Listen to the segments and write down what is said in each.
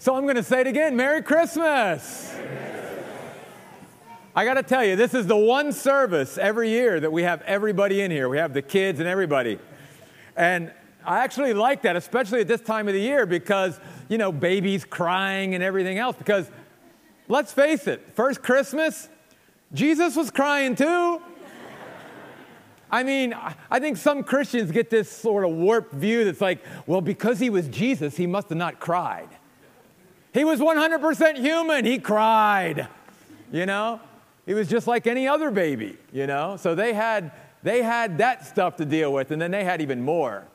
So I'm going to say it again Merry Christmas. I got to tell you, this is the one service every year that we have everybody in here. We have the kids and everybody. And I actually like that, especially at this time of the year because, you know, babies crying and everything else. Because let's face it, first Christmas, Jesus was crying too. I mean, I think some Christians get this sort of warped view that's like, well, because he was Jesus, he must have not cried. He was 100% human. He cried, you know? He was just like any other baby, you know? So they had, they had that stuff to deal with, and then they had even more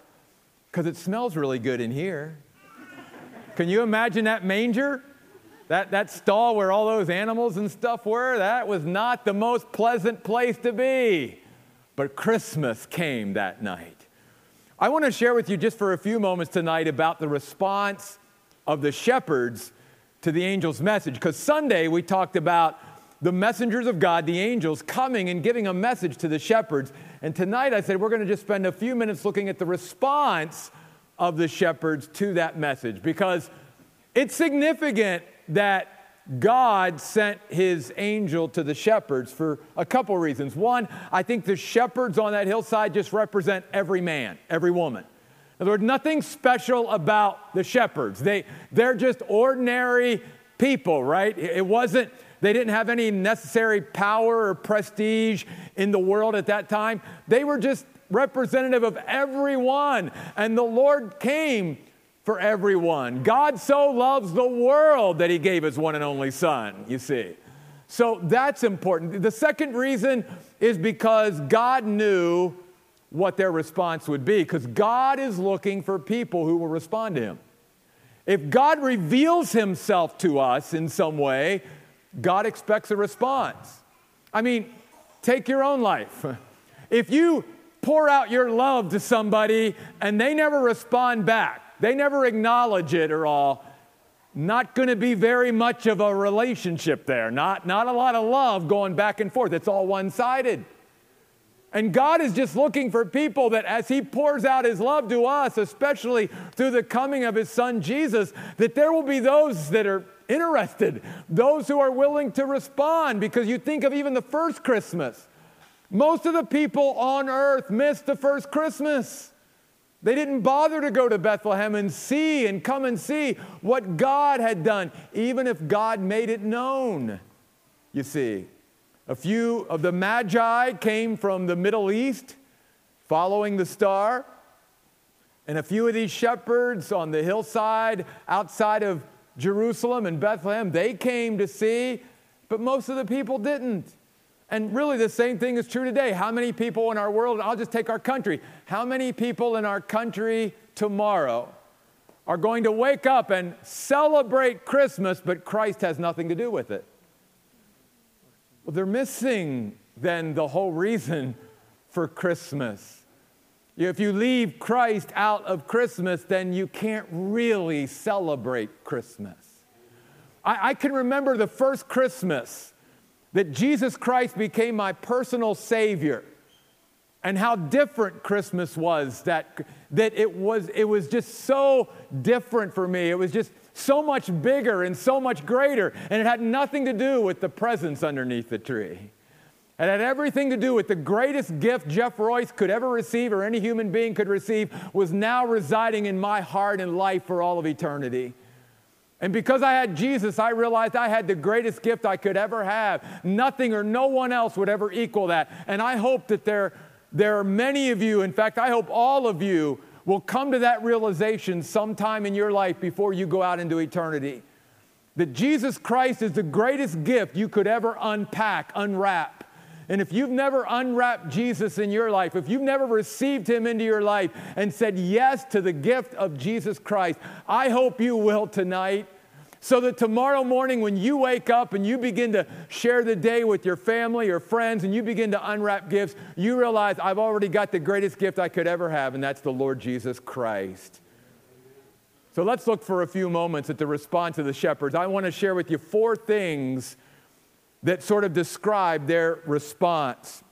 because it smells really good in here. Can you imagine that manger? That, that stall where all those animals and stuff were? That was not the most pleasant place to be. But Christmas came that night. I want to share with you just for a few moments tonight about the response of the shepherds to the angel's message. Because Sunday we talked about the messengers of God, the angels, coming and giving a message to the shepherds. And tonight I said we're going to just spend a few minutes looking at the response of the shepherds to that message. Because it's significant that God sent his angel to the shepherds for a couple reasons. One, I think the shepherds on that hillside just represent every man, every woman. In other words, nothing special about the shepherds. They, they're just ordinary people, right? It wasn't, they didn't have any necessary power or prestige in the world at that time. They were just representative of everyone. And the Lord came for everyone. God so loves the world that he gave his one and only son, you see. So that's important. The second reason is because God knew what their response would be, because God is looking for people who will respond to him. If God reveals himself to us in some way, God expects a response. I mean, take your own life. If you pour out your love to somebody and they never respond back, they never acknowledge it or all. Not going to be very much of a relationship there. Not, not a lot of love going back and forth. It's all one sided. And God is just looking for people that as He pours out His love to us, especially through the coming of His Son Jesus, that there will be those that are interested, those who are willing to respond. Because you think of even the first Christmas, most of the people on earth missed the first Christmas. They didn't bother to go to Bethlehem and see and come and see what God had done, even if God made it known. You see, a few of the Magi came from the Middle East following the star, and a few of these shepherds on the hillside outside of Jerusalem and Bethlehem, they came to see, but most of the people didn't. And really, the same thing is true today. How many people in our world, I'll just take our country, how many people in our country tomorrow are going to wake up and celebrate Christmas, but Christ has nothing to do with it? Well, they're missing then the whole reason for Christmas. If you leave Christ out of Christmas, then you can't really celebrate Christmas. I, I can remember the first Christmas that Jesus Christ became my personal Savior and how different Christmas was that, that it was it was just so different for me. It was just so much bigger and so much greater. And it had nothing to do with the presents underneath the tree. It had everything to do with the greatest gift Jeff Royce could ever receive or any human being could receive was now residing in my heart and life for all of eternity. And because I had Jesus, I realized I had the greatest gift I could ever have. Nothing or no one else would ever equal that. And I hope that there, there are many of you, in fact, I hope all of you will come to that realization sometime in your life before you go out into eternity. That Jesus Christ is the greatest gift you could ever unpack, unwrap. And if you've never unwrapped Jesus in your life, if you've never received him into your life and said yes to the gift of Jesus Christ, I hope you will tonight. So that tomorrow morning, when you wake up and you begin to share the day with your family or friends and you begin to unwrap gifts, you realize I've already got the greatest gift I could ever have, and that's the Lord Jesus Christ. So let's look for a few moments at the response of the shepherds. I want to share with you four things that sort of describe their response.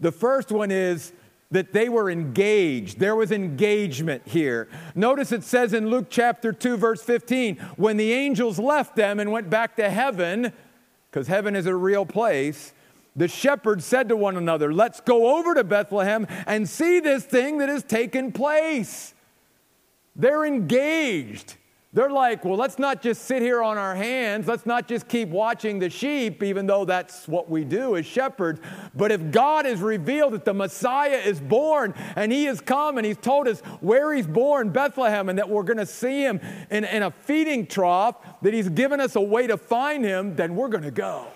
The first one is that they were engaged. There was engagement here. Notice it says in Luke chapter 2, verse 15, when the angels left them and went back to heaven, because heaven is a real place, the shepherds said to one another, Let's go over to Bethlehem and see this thing that has taken place. They're engaged. They're like, well, let's not just sit here on our hands. Let's not just keep watching the sheep, even though that's what we do as shepherds. But if God has revealed that the Messiah is born and he has come and he's told us where he's born, Bethlehem, and that we're going to see him in, in a feeding trough, that he's given us a way to find him, then we're going to go.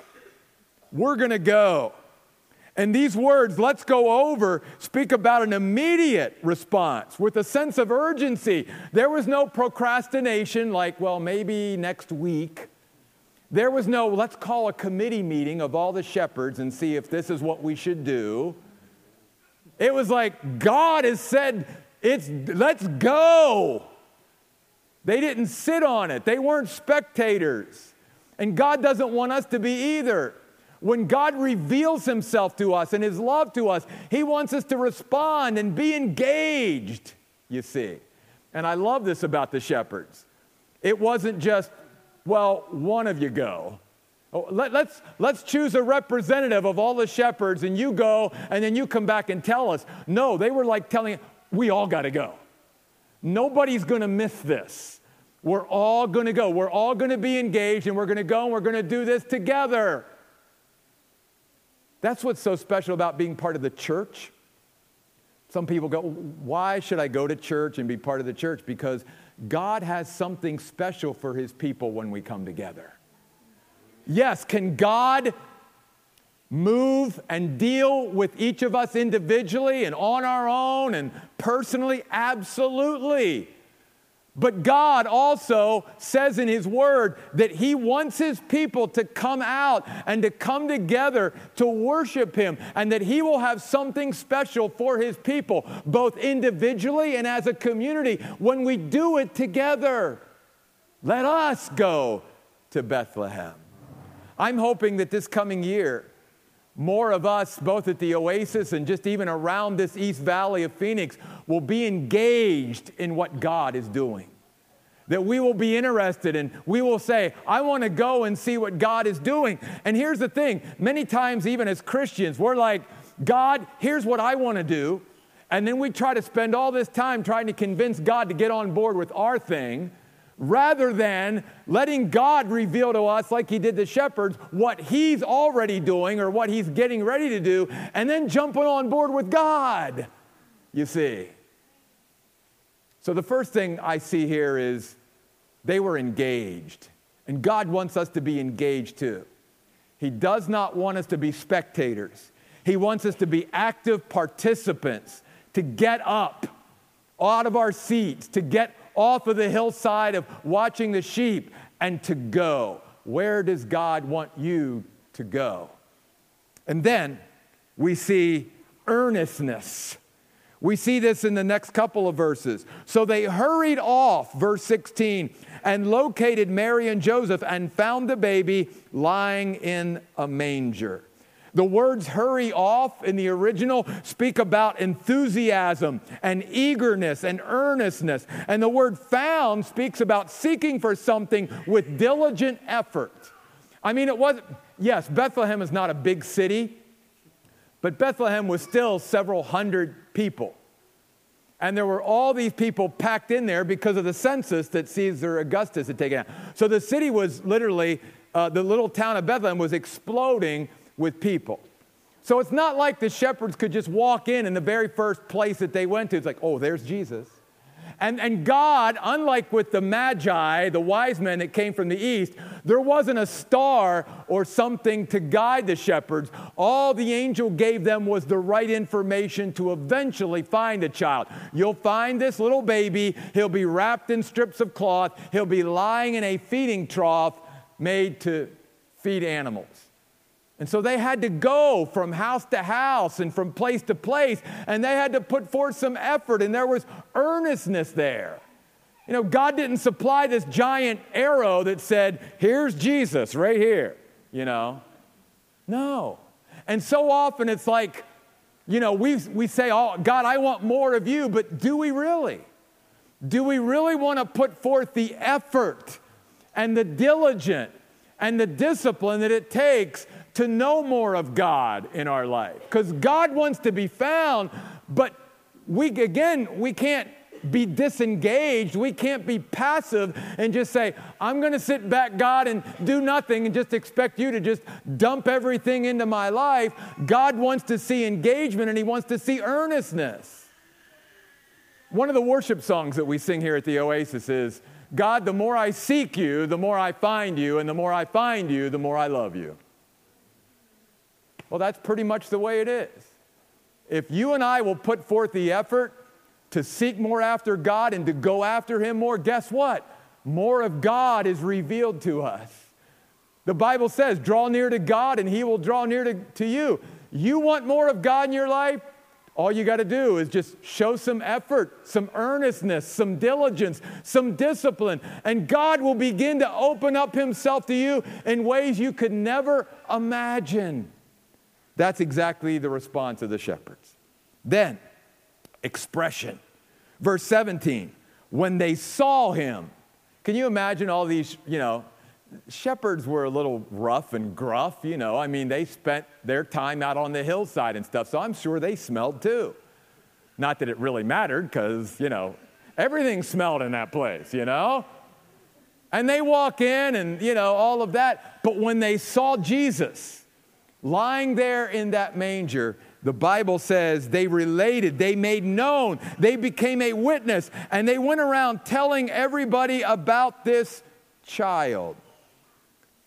We're going to go. And these words, let's go over, speak about an immediate response with a sense of urgency. There was no procrastination, like, well, maybe next week. There was no, let's call a committee meeting of all the shepherds and see if this is what we should do. It was like, God has said, it's, let's go. They didn't sit on it, they weren't spectators. And God doesn't want us to be either. When God reveals himself to us and his love to us, he wants us to respond and be engaged, you see. And I love this about the shepherds. It wasn't just, well, one of you go. Oh, let, let's, let's choose a representative of all the shepherds and you go and then you come back and tell us. No, they were like telling, we all got to go. Nobody's going to miss this. We're all going to go. We're all going to be engaged and we're going to go and we're going to do this together. That's what's so special about being part of the church. Some people go, Why should I go to church and be part of the church? Because God has something special for his people when we come together. Yes, can God move and deal with each of us individually and on our own and personally? Absolutely. But God also says in His Word that He wants His people to come out and to come together to worship Him, and that He will have something special for His people, both individually and as a community, when we do it together. Let us go to Bethlehem. I'm hoping that this coming year, more of us, both at the Oasis and just even around this East Valley of Phoenix, will be engaged in what God is doing that we will be interested in. We will say, I want to go and see what God is doing. And here's the thing many times, even as Christians, we're like, God, here's what I want to do. And then we try to spend all this time trying to convince God to get on board with our thing rather than letting God reveal to us, like He did the shepherds, what He's already doing or what He's getting ready to do, and then jumping on board with God, you see. So the first thing I see here is they were engaged. And God wants us to be engaged too. He does not want us to be spectators, He wants us to be active participants, to get up out of our seats, to get off of the hillside of watching the sheep, and to go. Where does God want you to go? And then we see earnestness. We see this in the next couple of verses. So they hurried off, verse 16, and located Mary and Joseph and found the baby lying in a manger. The words hurry off in the original speak about enthusiasm and eagerness and earnestness. And the word found speaks about seeking for something with diligent effort. I mean, it was, yes, Bethlehem is not a big city, but Bethlehem was still several hundred people. And there were all these people packed in there because of the census that Caesar Augustus had taken out. So the city was literally, uh, the little town of Bethlehem was exploding with people. So it's not like the shepherds could just walk in in the very first place that they went to. It's like, oh, there's Jesus. And, and God, unlike with the Magi, the wise men that came from the east, there wasn't a star or something to guide the shepherds. All the angel gave them was the right information to eventually find the child. You'll find this little baby. He'll be wrapped in strips of cloth. He'll be lying in a feeding trough made to feed animals. And so they had to go from house to house and from place to place, and they had to put forth some effort, and there was earnestness there. You know, God didn't supply this giant arrow that said, Here's Jesus right here, you know. No. And so often it's like, you know, we, we say, oh, God, I want more of you, but do we really? Do we really want to put forth the effort and the diligence and the discipline that it takes to know more of God in our life? Because God wants to be found, but we, again, we can't be disengaged. We can't be passive and just say, I'm going to sit back, God, and do nothing and just expect you to just dump everything into my life. God wants to see engagement and He wants to see earnestness. One of the worship songs that we sing here at the Oasis is God, the more I seek you, the more I find you, and the more I find you, the more I love you. Well, that's pretty much the way it is. If you and I will put forth the effort to seek more after God and to go after Him more, guess what? More of God is revealed to us. The Bible says, draw near to God and He will draw near to, to you. You want more of God in your life? All you got to do is just show some effort, some earnestness, some diligence, some discipline, and God will begin to open up Himself to you in ways you could never imagine. That's exactly the response of the shepherds. Then, expression. Verse 17, when they saw him, can you imagine all these, you know, shepherds were a little rough and gruff, you know. I mean, they spent their time out on the hillside and stuff, so I'm sure they smelled too. Not that it really mattered, because, you know, everything smelled in that place, you know? And they walk in and, you know, all of that. But when they saw Jesus lying there in that manger, the Bible says they related, they made known, they became a witness, and they went around telling everybody about this child.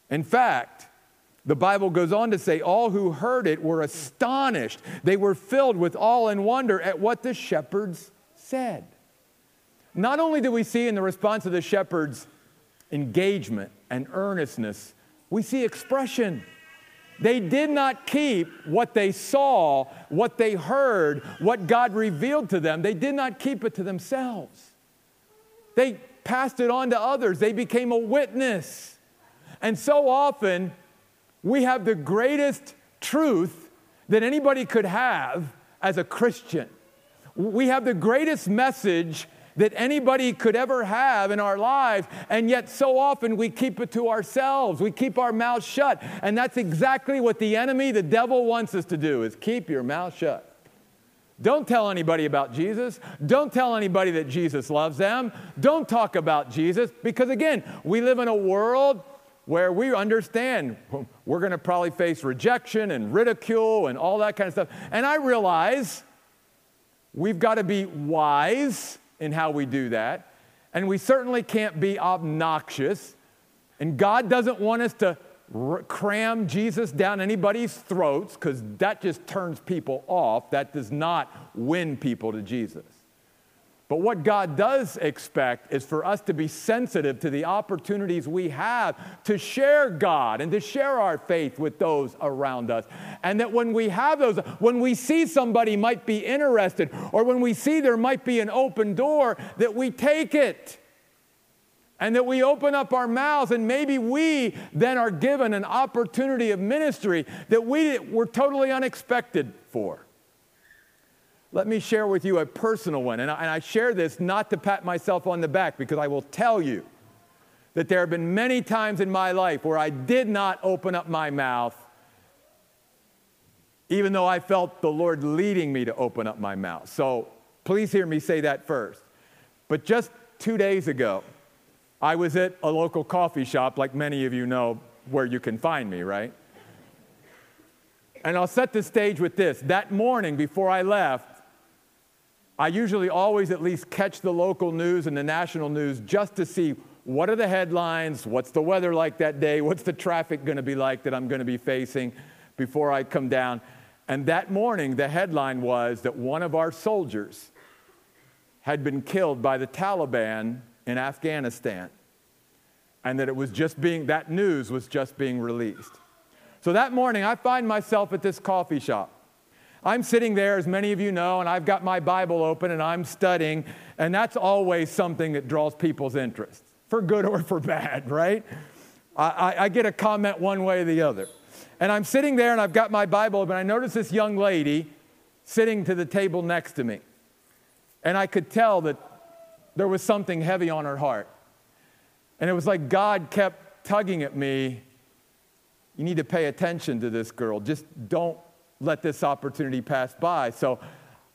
In fact, the Bible goes on to say, all who heard it were astonished. They were filled with awe and wonder at what the shepherds said. Not only do we see in the response of the shepherds engagement and earnestness, we see expression. They did not keep what they saw, what they heard, what God revealed to them. They did not keep it to themselves. They passed it on to others. They became a witness. And so often, we have the greatest truth that anybody could have as a Christian. We have the greatest message that anybody could ever have in our lives, and yet so often we keep it to ourselves. We keep our mouths shut, and that's exactly what the enemy, the devil, wants us to do: is keep your mouth shut. Don't tell anybody about Jesus. Don't tell anybody that Jesus loves them. Don't talk about Jesus because, again, we live in a world where we understand we're going to probably face rejection and ridicule and all that kind of stuff. And I realize we've got to be wise in how we do that. And we certainly can't be obnoxious. And God doesn't want us to cram Jesus down anybody's throats because that just turns people off. That does not win people to Jesus. But what God does expect is for us to be sensitive to the opportunities we have to share God and to share our faith with those around us. And that when we have those, when we see somebody might be interested, or when we see there might be an open door, that we take it. And that we open up our mouths, and maybe we then are given an opportunity of ministry that we were totally unexpected for. Let me share with you a personal one. And I, and I share this not to pat myself on the back because I will tell you that there have been many times in my life where I did not open up my mouth, even though I felt the Lord leading me to open up my mouth. So please hear me say that first. But just two days ago, I was at a local coffee shop, like many of you know where you can find me, right? And I'll set the stage with this. That morning before I left, I usually always at least catch the local news and the national news just to see what are the headlines, what's the weather like that day, what's the traffic going to be like that I'm going to be facing before I come down. And that morning, the headline was that one of our soldiers had been killed by the Taliban in Afghanistan. And that it was just being, that news was just being released. So that morning, I find myself at this coffee shop. I'm sitting there, as many of you know, and I've got my Bible open and I'm studying, and that's always something that draws people's interest, for good or for bad, right? I, I, get a comment one way or the other. And I'm sitting there and I've got my Bible open. I notice this young lady sitting to the table next to me. And I could tell that there was something heavy on her heart. And it was like God kept tugging at me. You need to pay attention to this girl. Just don't let this opportunity pass by. So,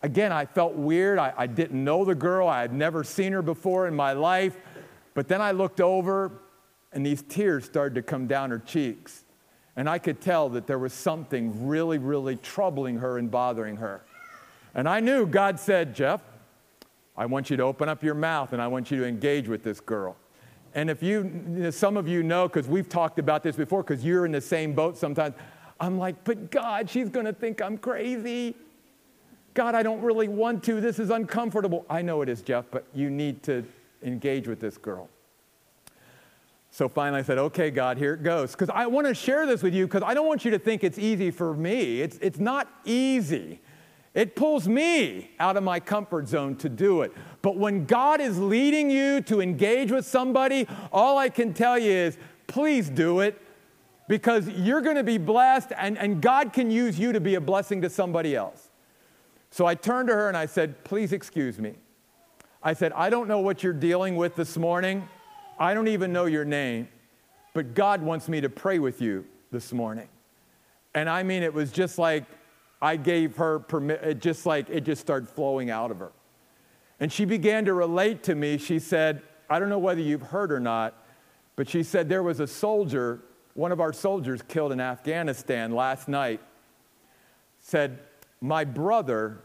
again, I felt weird. I, I didn't know the girl, I had never seen her before in my life. But then I looked over, and these tears started to come down her cheeks. And I could tell that there was something really, really troubling her and bothering her. And I knew God said, Jeff, I want you to open up your mouth and I want you to engage with this girl. And if you, you some of you know, because we've talked about this before, because you're in the same boat sometimes, I'm like, but God, she's going to think I'm crazy. God, I don't really want to. This is uncomfortable. I know it is, Jeff, but you need to engage with this girl. So finally I said, okay, God, here it goes. Because I want to share this with you because I don't want you to think it's easy for me. It's, it's not easy. It pulls me out of my comfort zone to do it. But when God is leading you to engage with somebody, all I can tell you is please do it because you're going to be blessed and, and God can use you to be a blessing to somebody else. So I turned to her and I said, Please excuse me. I said, I don't know what you're dealing with this morning. I don't even know your name, but God wants me to pray with you this morning. And I mean, it was just like I gave her permit, it just like it just started flowing out of her. And she began to relate to me. She said, I don't know whether you've heard or not, but she said there was a soldier, one of our soldiers killed in Afghanistan last night, said, My brother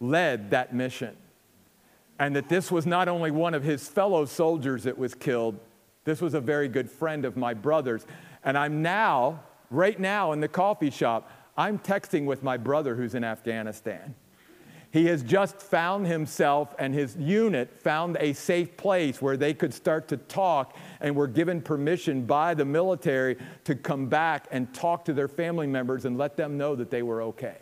led that mission. And that this was not only one of his fellow soldiers that was killed, this was a very good friend of my brother's. And I'm now, right now in the coffee shop, I'm texting with my brother who's in Afghanistan. He has just found himself and his unit found a safe place where they could start to talk and were given permission by the military to come back and talk to their family members and let them know that they were okay.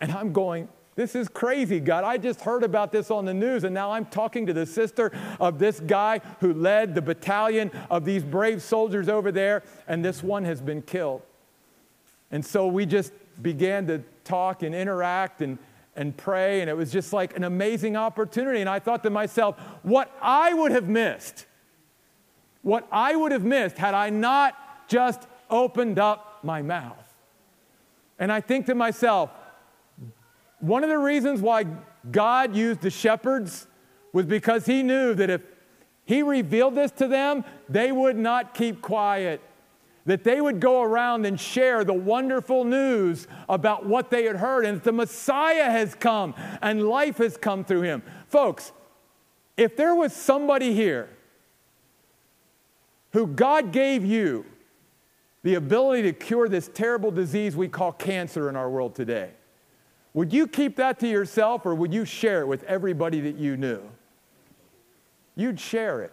And I'm going, this is crazy, God. I just heard about this on the news, and now I'm talking to the sister of this guy who led the battalion of these brave soldiers over there, and this one has been killed. And so we just began to talk and interact and, and pray, and it was just like an amazing opportunity. And I thought to myself, what I would have missed, what I would have missed had I not just opened up my mouth. And I think to myself, one of the reasons why God used the shepherds was because he knew that if he revealed this to them, they would not keep quiet that they would go around and share the wonderful news about what they had heard and that the Messiah has come and life has come through him. Folks, if there was somebody here who God gave you the ability to cure this terrible disease we call cancer in our world today, would you keep that to yourself or would you share it with everybody that you knew? You'd share it.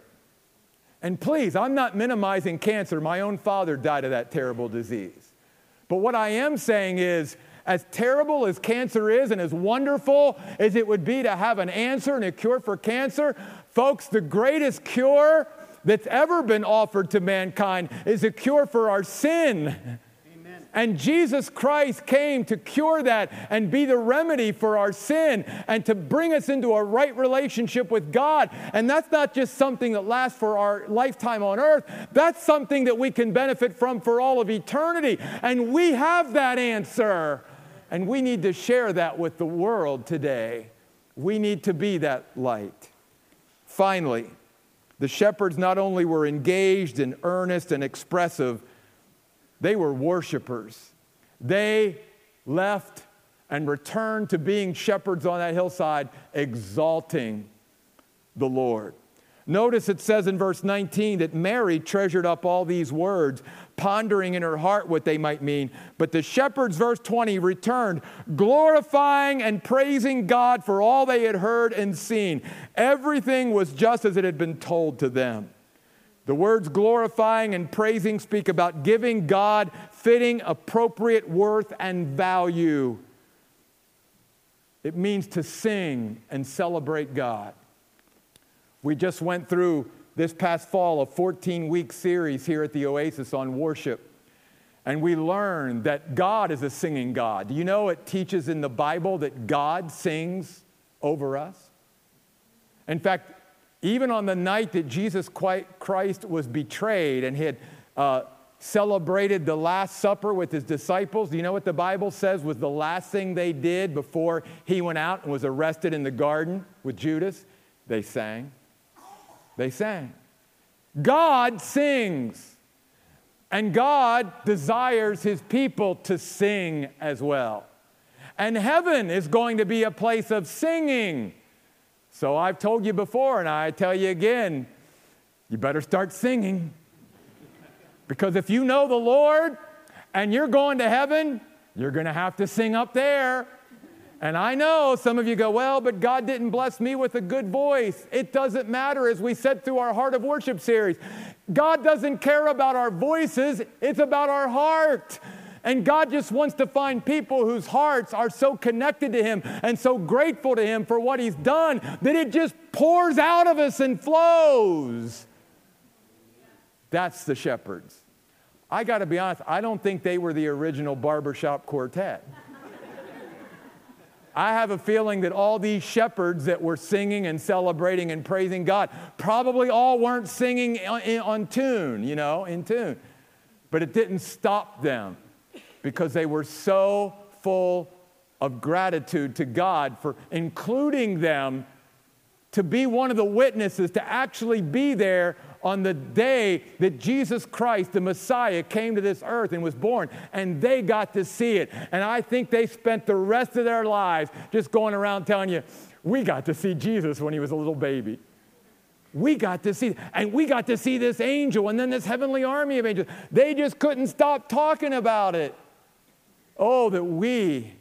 And please, I'm not minimizing cancer. My own father died of that terrible disease. But what I am saying is, as terrible as cancer is and as wonderful as it would be to have an answer and a cure for cancer, folks, the greatest cure that's ever been offered to mankind is a cure for our sin. And Jesus Christ came to cure that and be the remedy for our sin and to bring us into a right relationship with God. And that's not just something that lasts for our lifetime on earth, that's something that we can benefit from for all of eternity. And we have that answer. And we need to share that with the world today. We need to be that light. Finally, the shepherds not only were engaged and earnest and expressive, they were worshipers. They left and returned to being shepherds on that hillside, exalting the Lord. Notice it says in verse 19 that Mary treasured up all these words, pondering in her heart what they might mean. But the shepherds, verse 20, returned, glorifying and praising God for all they had heard and seen. Everything was just as it had been told to them. The words glorifying and praising speak about giving God fitting, appropriate worth and value. It means to sing and celebrate God. We just went through this past fall a 14 week series here at the Oasis on worship. And we learned that God is a singing God. Do you know it teaches in the Bible that God sings over us? In fact, even on the night that Jesus Christ was betrayed and he had uh, celebrated the Last Supper with his disciples, do you know what the Bible says was the last thing they did before he went out and was arrested in the garden with Judas? They sang. They sang. God sings. And God desires his people to sing as well. And heaven is going to be a place of singing. So I've told you before, and I tell you again, you better start singing. Because if you know the Lord and you're going to heaven, you're going to have to sing up there. And I know some of you go, well, but God didn't bless me with a good voice. It doesn't matter as we said through our Heart of Worship series. God doesn't care about our voices, it's about our heart. And God just wants to find people whose hearts are so connected to Him and so grateful to Him for what He's done that it just pours out of us and flows. That's the shepherds. I got to be honest, I don't think they were the original barbershop quartet. I have a feeling that all these shepherds that were singing and celebrating and praising God probably all weren't singing on, on, tune, you know, in tune. But it didn't stop them because they were so full of gratitude to God for including them to be one of the witnesses, to actually be there on the day that Jesus Christ, the Messiah, came to this earth and was born, and they got to see it. And I think they spent the rest of their lives just going around telling you, we got to see Jesus when he was a little baby. We got to see, and we got to see this angel and then this heavenly army of angels. They just couldn't stop talking about it. Oh, that we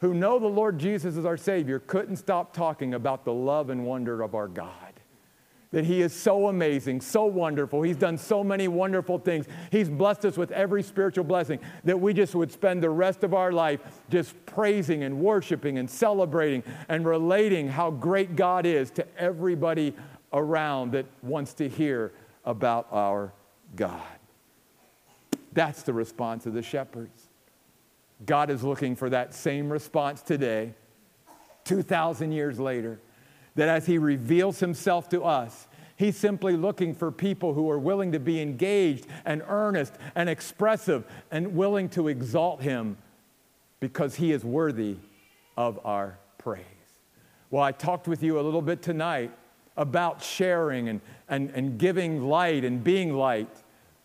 who know the Lord Jesus as our Savior couldn't stop talking about the love and wonder of our God that He is so amazing, so wonderful. He's done so many wonderful things. He's blessed us with every spiritual blessing that we just would spend the rest of our life just praising and worshiping and celebrating and relating how great God is to everybody around that wants to hear about our God. That's the response of the shepherds. God is looking for that same response today, 2,000 years later that as He reveals Himself to us, He's simply looking for people who are willing to be engaged and earnest and expressive and willing to exalt Him because He is worthy of our praise. Well, I talked with you a little bit tonight about sharing and, and, and giving light and being light.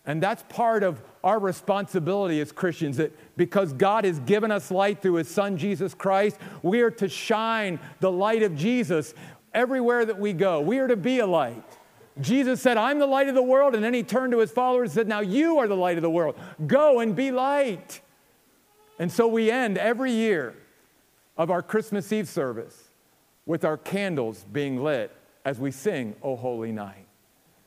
And that's part of our responsibility as Christians that because God has given us light through His Son Jesus Christ, we are to shine the light of Jesus everywhere that we go. We are to be a light. Jesus said, I'm the light of the world. And then he turned to his followers and said, Now you are the light of the world. Go and be light. And so we end every year of our Christmas Eve service with our candles being lit as we sing, O Holy Night.